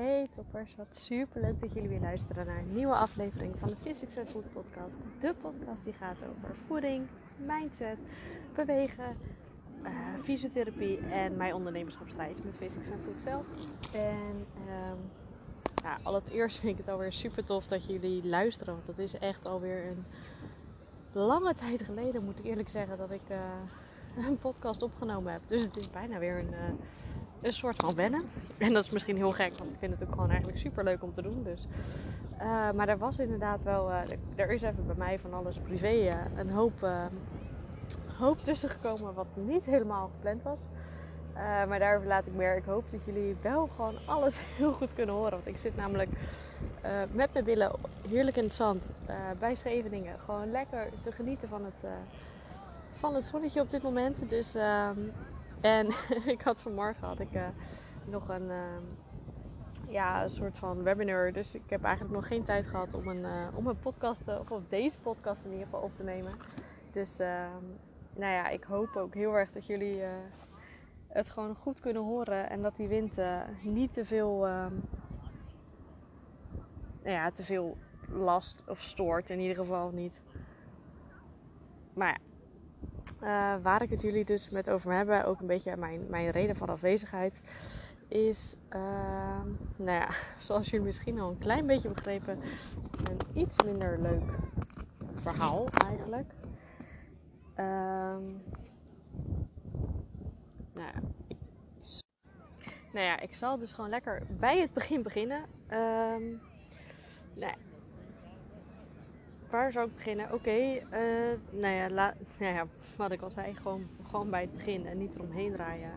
Hey toppers, wat super leuk dat jullie weer luisteren naar een nieuwe aflevering van de Physics and Food podcast. De podcast die gaat over voeding, mindset, bewegen, uh, fysiotherapie en mijn ondernemerschapsreis met Physics and Food zelf. En um, het eerst vind ik het alweer super tof dat jullie luisteren, want het is echt alweer een lange tijd geleden, moet ik eerlijk zeggen, dat ik uh, een podcast opgenomen heb. Dus het is bijna weer een... Uh, een soort van wennen. En dat is misschien heel gek, want ik vind het ook gewoon eigenlijk super leuk om te doen. Dus. Uh, maar er was inderdaad wel, uh, er is even bij mij van alles privé uh, een hoop, hoop tussen gekomen wat niet helemaal gepland was. maar daarover laat ik meer. Ik hoop dat jullie wel gewoon alles heel goed kunnen horen. Want ik zit namelijk met mijn billen heerlijk in het zand bij Scheveningen. Gewoon lekker te genieten van het, van het zonnetje op dit moment. Dus ehm, en ik had vanmorgen had ik, uh, nog een, uh, ja, een soort van webinar. Dus ik heb eigenlijk nog geen tijd gehad om een, uh, om een podcast, of, of deze podcast in ieder geval op te nemen. Dus ehm, nou ja, ik hoop ook heel erg dat jullie eh, het gewoon goed kunnen horen. En dat die wind niet te veel, ehm, nou ja, te veel last of stoort. In ieder geval niet. Maar ja, uh, waar ik het jullie dus met over hebben, ook een beetje mijn, mijn reden van afwezigheid, is, uh, nou ja, zoals jullie misschien al een klein beetje begrepen, een iets minder leuk verhaal eigenlijk. Um, nou, ja, ik, nou ja, ik zal dus gewoon lekker bij het begin beginnen. Um, nou waar zou ik beginnen? Oké, uh, nou, ja, nou ja, wat ik al zei, gewoon, gewoon bij het begin en niet eromheen draaien.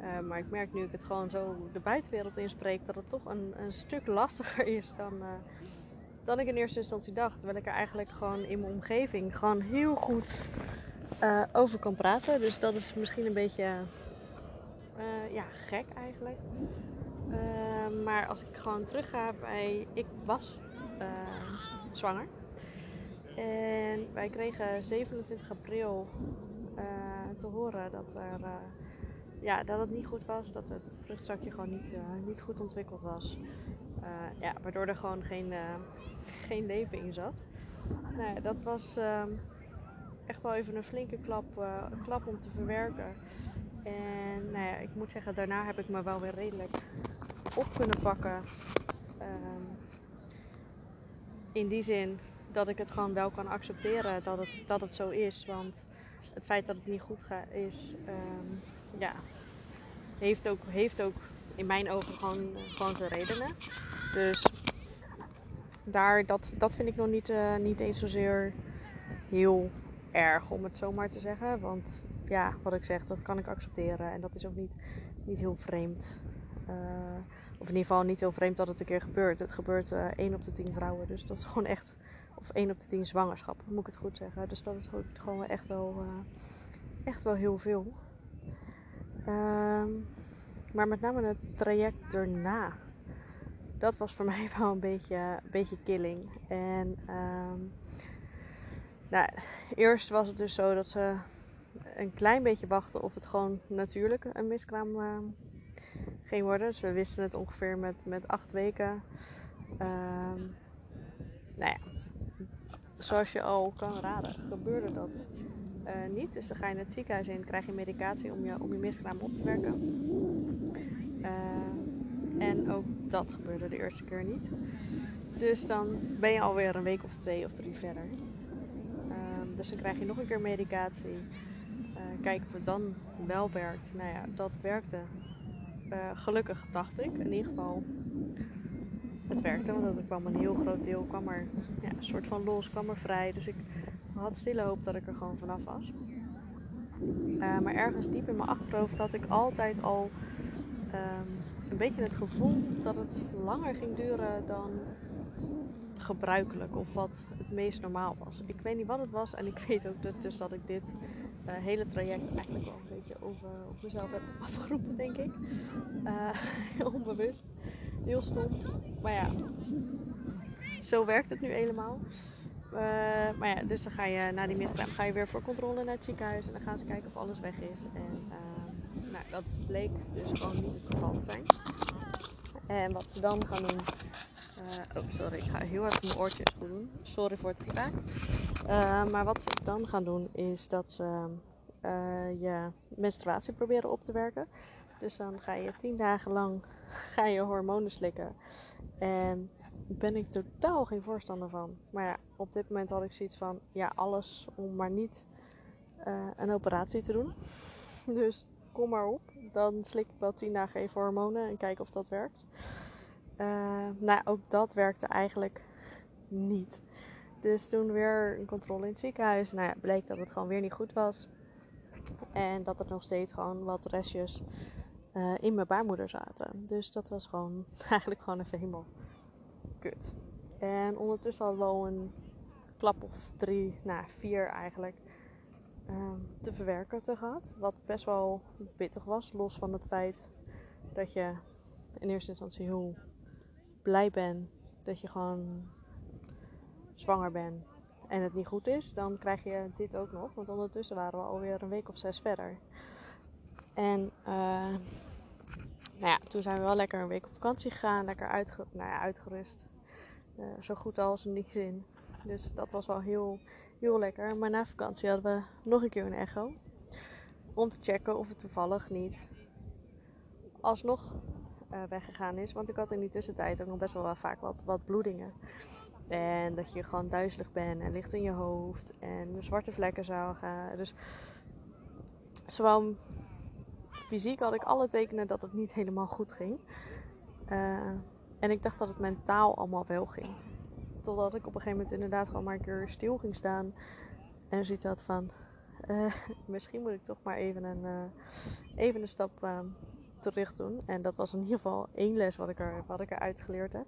Uh, maar ik merk nu ik het gewoon zo de buitenwereld inspreek, dat het toch een, een stuk lastiger is dan, uh, dan ik in eerste instantie dacht. Terwijl ik er eigenlijk gewoon in mijn omgeving gewoon heel goed over kan praten. Dus dat is misschien een beetje ja, gek eigenlijk. maar als ik gewoon terug ga bij. Ik was zwanger. En wij kregen 27 april uh, te horen dat, er, uh, ja, dat het niet goed was, dat het vruchtzakje gewoon niet, uh, niet goed ontwikkeld was. ja, waardoor er gewoon geen, geen leven in zat. Nou, dat was ehm, echt wel even een flinke klap, klap om te verwerken. En nou ja, ik moet zeggen, daarna heb ik me wel weer redelijk op kunnen pakken. Ehm, in die zin dat ik het gewoon wel kan accepteren dat het, dat het zo is. Want het feit dat het niet goed gaat is, um, ja, heeft ook, heeft ook in mijn ogen gewoon, gewoon zijn redenen. Dus daar, dat, dat vind ik nog niet, uh, niet eens zozeer heel erg, om het zo maar te zeggen. Want ja, wat ik zeg, dat kan ik accepteren. En dat is ook niet, niet heel vreemd. Uh, of in ieder geval niet heel vreemd dat het een keer gebeurt. Het gebeurt uh, 1 op de 10 vrouwen. Dus dat is gewoon echt of 1 op de 10 zwangerschap, moet ik het goed zeggen. Dus dat is gewoon echt wel, uh, echt wel heel veel. Um, maar met name het traject erna. Dat was voor mij wel een beetje, een beetje killing. En um, nou, eerst was het dus zo dat ze een klein beetje wachten of het gewoon natuurlijk een miskraam uh, ging worden. Dus we wisten het ongeveer met, met acht weken. Um, nou ja, zoals je al kan raden, gebeurde dat uh, niet. Dus dan ga je het ziekenhuis in, krijg je medicatie om je, om je miskraam op te werken. Uh, en ook dat gebeurde de eerste keer niet. Dus dan ben je alweer een week of twee of drie verder. Uh, dus dan krijg je nog een keer medicatie. Uh, kijken of het dan wel werkt. Nou ja, dat werkte. gelukkig dacht ik. In ieder geval het werkte, want er kwam een heel groot deel kwam er ja, een soort van los, kwam er vrij. Dus ik had stille hoop dat ik er gewoon vanaf was. Uh, maar ergens diep in mijn achterhoofd had ik altijd al um, een beetje het gevoel dat het langer ging duren dan gebruikelijk of wat het meest normaal was. Ik weet niet wat het was en ik weet ook dat, dus dat ik dit uh, hele traject eigenlijk wel een beetje over, mezelf heb afgeroepen, denk ik. Uh, onbewust. Heel stom. Maar ja, zo werkt het nu helemaal. Uh, maar ja, dus dan ga je na die miskraam ga je weer voor controle naar het ziekenhuis. En dan gaan ze kijken of alles weg is. En uh, nou, dat bleek dus gewoon niet het geval te zijn. En wat ze dan gaan doen. Uh, oh, sorry, ik ga heel hard mijn oortjes doen. Sorry voor het gekraak. Uh, maar wat ze dan gaan doen is dat ze je menstruatie proberen op te werken. Dus dan ga je tien dagen lang ga je hormonen slikken. En ben ik totaal geen voorstander van. Maar ja, op dit moment had ik zoiets van ja, alles om maar niet een operatie te doen. Dus kom maar op. Dan slik ik wel tien dagen even hormonen en kijk of dat werkt. Uh, nou, ook dat werkte eigenlijk niet. Dus toen weer een controle in het ziekenhuis. Nou ja, bleek dat het gewoon weer niet goed was. En dat er nog steeds gewoon wat restjes uh, in mijn baarmoeder zaten. Dus dat was gewoon eigenlijk gewoon even helemaal kut. En ondertussen hadden we al een klap of drie, nou vier eigenlijk, Ehm, te verwerken te gehad. Wat best wel pittig was, los van het feit dat je in eerste instantie heel blij bent dat je gewoon zwanger bent en het niet goed is, dan krijg je dit ook nog. Want ondertussen waren we alweer een week of zes verder. En uh, nou ja, toen zijn we wel lekker een week op vakantie gegaan, lekker nou ja, uitgerust. Uh, zo goed als in die zin. Dus dat was wel heel heel lekker. Maar na vakantie hadden we nog een keer een echo. Om te checken of het toevallig niet alsnog uh, weggegaan is. Want ik had in die tussentijd ook nog best wel, vaak wat, bloedingen. En dat je gewoon duizelig bent en ligt in je hoofd. En zwarte vlekken gaan. Dus zowel fysiek had ik alle tekenen dat het niet helemaal goed ging. Uh, en ik dacht dat het mentaal allemaal wel ging. Totdat ik op een gegeven moment inderdaad gewoon maar een keer stil ging staan. En zoiets had van, uh, misschien moet ik toch maar even een, uh, even een stap uh, terug doen. En dat was in ieder geval één les wat ik, er, wat ik eruit geleerd heb.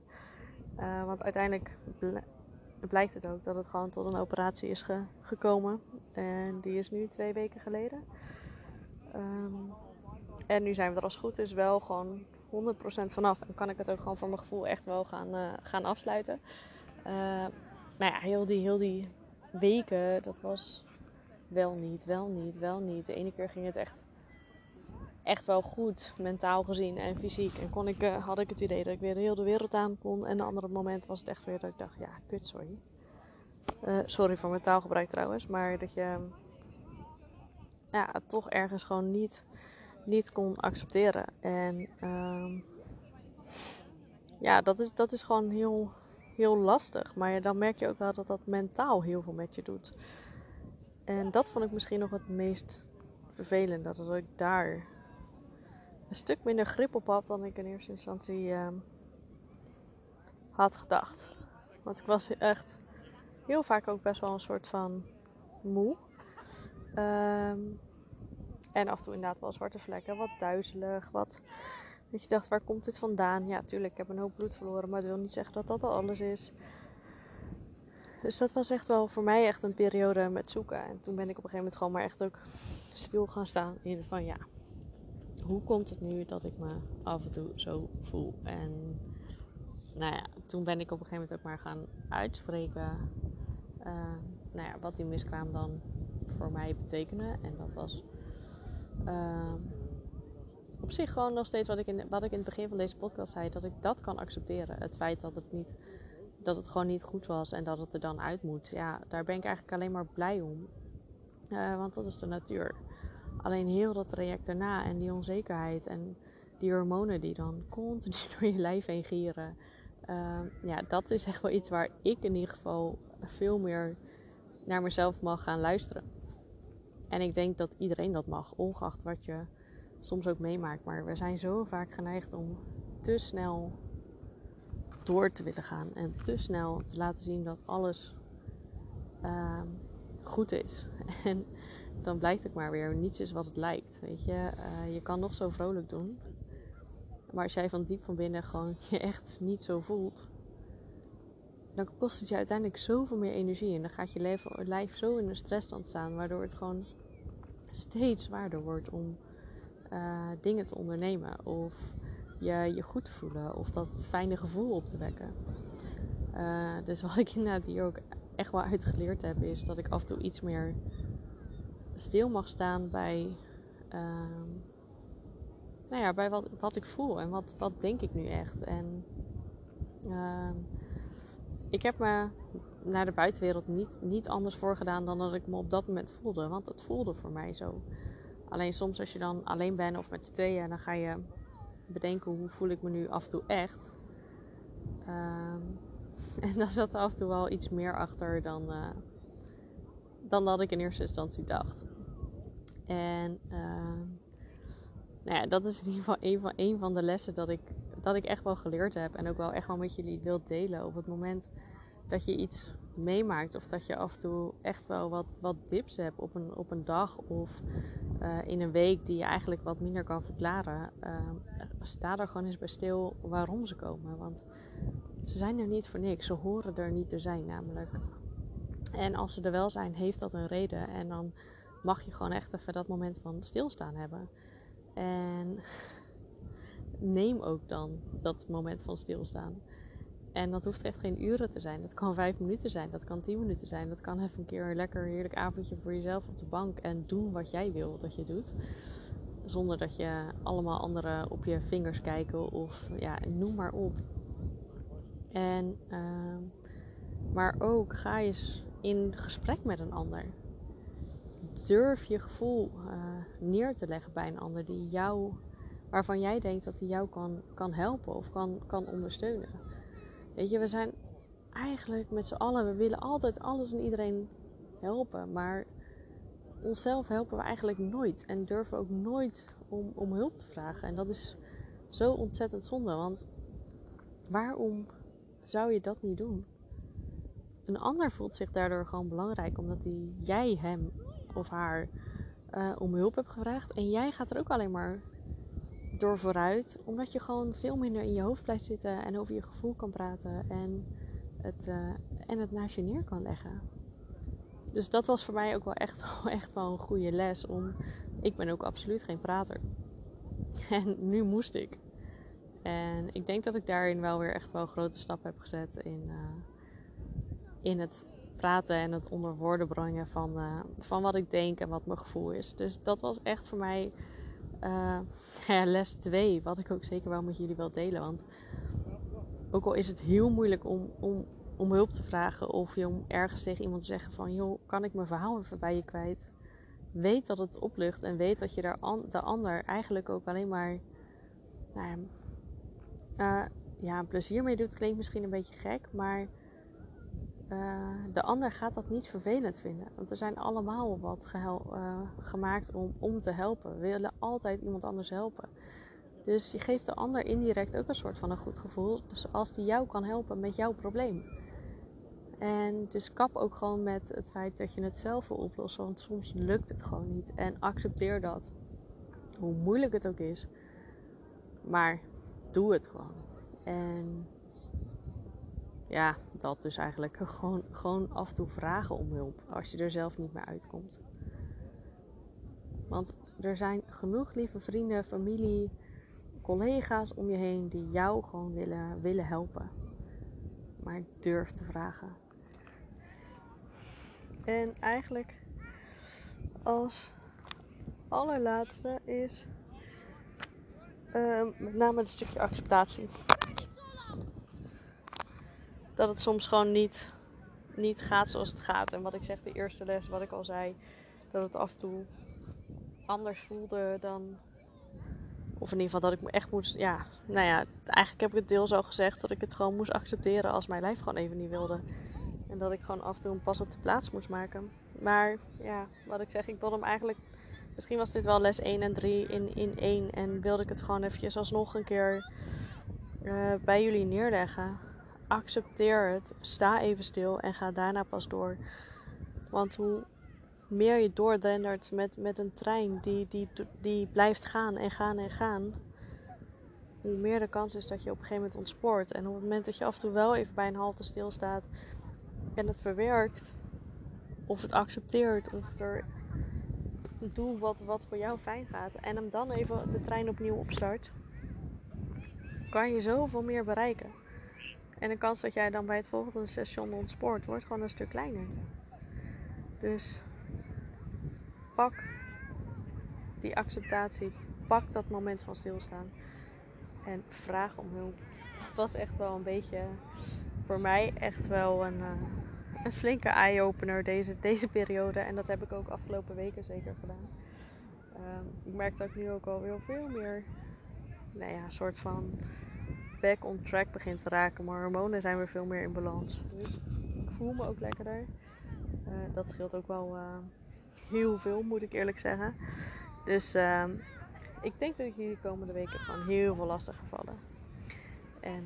Eh, want uiteindelijk blijkt het ook dat het gewoon tot een operatie is ge gekomen. En die is nu twee weken geleden. Um, en nu zijn we er als goed is wel gewoon 100% vanaf. En kan ik het ook gewoon voor mijn gevoel echt wel gaan, gaan afsluiten. Uh, nou ja, heel die, heel die weken, dat was wel niet, wel niet, wel niet. De ene keer ging het echt, echt wel goed, mentaal gezien en fysiek. En kon ik, uh, had ik het idee dat ik weer heel de wereld aan kon. En een andere moment was het echt weer dat ik dacht, ja, kut, sorry. Sorry voor mijn taalgebruik trouwens, maar dat je ja, toch ergens gewoon niet, niet kon accepteren. En uh, ja, dat is, dat is gewoon heel, heel lastig. Maar dan merk je ook wel dat dat mentaal heel veel met je doet. En dat vond ik misschien nog het meest vervelende. Dat ik daar een stuk minder grip op had dan ik in eerste instantie uh, had gedacht. Want ik was echt heel vaak ook best wel een soort van moe. Um, en af en toe inderdaad wel zwarte vlekken, wat duizelig, wat dat je dacht, waar komt dit vandaan? Ja, tuurlijk, ik heb een hoop bloed verloren, maar dat wil niet zeggen dat dat al alles is. Dus dat was echt wel voor mij echt een periode met zoeken. En toen ben ik op een gegeven moment gewoon maar echt ook stil gaan staan in van ja, hoe komt het nu dat ik me af en toe zo voel? En nou ja, toen ben ik op een gegeven moment ook maar gaan uitspreken uh, nou ja, wat die miskraam dan voor mij betekende. En dat was... Uh, op zich gewoon nog steeds wat ik, in, wat ik in het begin van deze podcast zei, dat ik dat kan accepteren. Het feit dat het, niet, dat het gewoon niet goed was en dat het er dan uit moet. Ja, daar ben ik eigenlijk alleen maar blij om. Uh, want dat is de natuur. Alleen heel dat traject erna en die onzekerheid en die hormonen die dan continu door je lijf heen gieren. Uh, ja, dat is echt wel iets waar ik in ieder geval veel meer naar mezelf mag gaan luisteren. En ik denk dat iedereen dat mag, ongeacht wat je soms ook meemaakt. Maar we zijn zo vaak geneigd om te snel door te willen gaan. En te snel te laten zien dat alles uh, goed is. En dan blijkt het maar weer, niets is wat het lijkt. Weet je, uh, je kan nog zo vrolijk doen. Maar als jij van diep van binnen gewoon je echt niet zo voelt, dan kost het je uiteindelijk zoveel meer energie. En dan gaat je lijf zo in een stressstand staan, waardoor het gewoon steeds zwaarder wordt om uh, dingen te ondernemen. Of je je goed te voelen. Of dat fijne gevoel op te wekken. Uh, dus wat ik inderdaad hier ook echt wel uitgeleerd heb, is dat ik af en toe iets meer stil mag staan bij uh, nou ja, bij wat, wat ik voel en wat, wat denk ik nu echt. En uh, ik heb me naar de buitenwereld niet, niet anders voorgedaan dan dat ik me op dat moment voelde. Want het voelde voor mij zo. Alleen soms als je dan alleen bent of met z'n dan ga je bedenken hoe voel ik me nu af en toe echt. Um, en dan zat er af en toe wel iets meer achter dan, uh, dan dat ik in eerste instantie dacht. En uh, nou ja, dat is in ieder geval een van, een van de lessen dat ik, dat ik echt wel geleerd heb. En ook wel echt wel met jullie wil delen. Op het moment dat je iets meemaakt. Of dat je af en toe echt wel wat, wat dips hebt op een, op een dag. Of uh, in een week die je eigenlijk wat minder kan verklaren. Uh, sta er gewoon eens bij stil waarom ze komen. Want ze zijn er niet voor niks. Ze horen er niet te zijn namelijk. En als ze er wel zijn, heeft dat een reden. En dan mag je gewoon echt even dat moment van stilstaan hebben. En neem ook dan dat moment van stilstaan. En dat hoeft echt geen uren te zijn. Dat kan vijf minuten zijn. Dat kan tien minuten zijn. Dat kan even een keer een lekker heerlijk avondje voor jezelf op de bank. En doen wat jij wil dat je doet. Zonder dat je allemaal anderen op je vingers kijken. Of ja, noem maar op. En, uh, maar ook ga eens in gesprek met een ander. Durf je gevoel uh, neer te leggen bij een ander die jou, waarvan jij denkt dat hij jou kan, kan helpen of kan, kan ondersteunen. Weet je, we zijn eigenlijk met z'n allen, we willen altijd alles en iedereen helpen, maar onszelf helpen we eigenlijk nooit en durven ook nooit om, om hulp te vragen. En dat is zo ontzettend zonde, want waarom zou je dat niet doen? Een ander voelt zich daardoor gewoon belangrijk omdat hij, jij hem of haar uh, om hulp hebt gevraagd. En jij gaat er ook alleen maar door vooruit, omdat je gewoon veel minder in je hoofd blijft zitten en over je gevoel kan praten en het, uh, en het naast je neer kan leggen. Dus dat was voor mij ook wel echt, wel echt wel een goede les. Om, ik ben ook absoluut geen prater. En nu moest ik. En ik denk dat ik daarin wel weer echt wel een grote stap heb gezet in, uh, in het praten en het onder woorden brengen van, uh, van wat ik denk en wat mijn gevoel is. Dus dat was echt voor mij ja, les 2, wat ik ook zeker wel met jullie wil delen. Want ook al is het heel moeilijk om, om, om hulp te vragen of je om ergens tegen iemand te zeggen van joh, kan ik mijn verhaal even bij je kwijt? Weet dat het oplucht en weet dat je daar de ander eigenlijk ook alleen maar nou, uh, ja, plezier mee doet. Klinkt misschien een beetje gek, maar uh, de ander gaat dat niet vervelend vinden. Want we zijn allemaal wat uh, gemaakt om, om te helpen. We willen altijd iemand anders helpen. Dus je geeft de ander indirect ook een soort van een goed gevoel. Dus als die jou kan helpen met jouw probleem. En dus kap ook gewoon met het feit dat je het zelf wil oplossen. Want soms lukt het gewoon niet. En accepteer dat. Hoe moeilijk het ook is. Maar doe het gewoon. En ja, dat dus eigenlijk. Gewoon, gewoon af en toe vragen om hulp als je er zelf niet meer uitkomt. Want er zijn genoeg lieve vrienden, familie, collega's om je heen die jou gewoon willen, willen helpen. Maar durf te vragen. En eigenlijk als allerlaatste is uh, met name het stukje acceptatie dat het soms gewoon niet, niet gaat zoals het gaat. En wat ik zeg, de eerste les, wat ik al zei, dat het af en toe anders voelde dan. Of in ieder geval dat ik me echt moest. Ja, nou ja, eigenlijk heb ik het deels al gezegd dat ik het gewoon moest accepteren als mijn lijf gewoon even niet wilde. En dat ik gewoon af en toe een pas op de plaats moest maken. Maar ja, wat ik zeg, ik wilde hem eigenlijk. Misschien was dit wel les 1 en 3 in, in 1. En wilde ik het gewoon eventjes alsnog een keer uh, bij jullie neerleggen accepteer het, sta even stil en ga daarna pas door. Want hoe meer je doordendert met, met een trein die, die, die blijft gaan en gaan en gaan, hoe meer de kans is dat je op een gegeven moment ontspoort. En op het moment dat je af en toe wel even bij een halte stilstaat en het verwerkt, of het accepteert, of er doe wat, wat voor jou fijn gaat en hem dan even de trein opnieuw opstart, kan je zoveel meer bereiken. En de kans dat jij dan bij het volgende station ontspoort wordt gewoon een stuk kleiner. Dus pak die acceptatie, pak dat moment van stilstaan. En vraag om hulp. Het was echt wel een beetje voor mij echt wel een, uh, een flinke eye-opener deze, deze periode. En dat heb ik ook afgelopen weken zeker gedaan. Um, ik merk dat ik nu ook al weer veel meer, nou ja, soort van back on track begint te raken. Mijn hormonen zijn weer veel meer in balans. Ik voel me ook lekkerder. Uh, dat scheelt ook wel uh, heel veel, moet ik eerlijk zeggen. Dus uh, ik denk dat ik jullie de komende weken gewoon heel veel lastig gevallen. En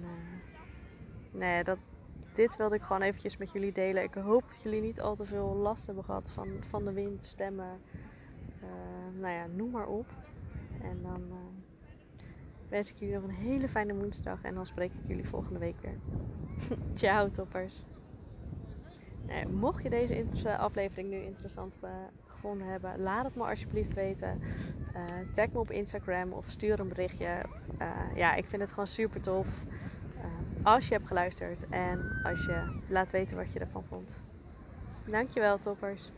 nou ja, dat, dit wilde ik gewoon eventjes met jullie delen. Ik hoop dat jullie niet al te veel last hebben gehad van, van de wind, stemmen. nou ja, noem maar op. En dan wens ik jullie nog een hele fijne woensdag. En dan spreek ik jullie volgende week weer. Ciao toppers. Mocht je deze aflevering nu interessant uh, gevonden hebben, laat het me alsjeblieft weten. Uh, tag me op Instagram of stuur een berichtje. Ja, ik vind het gewoon super tof als je hebt geluisterd en als je laat weten wat je ervan vond. Dankjewel toppers.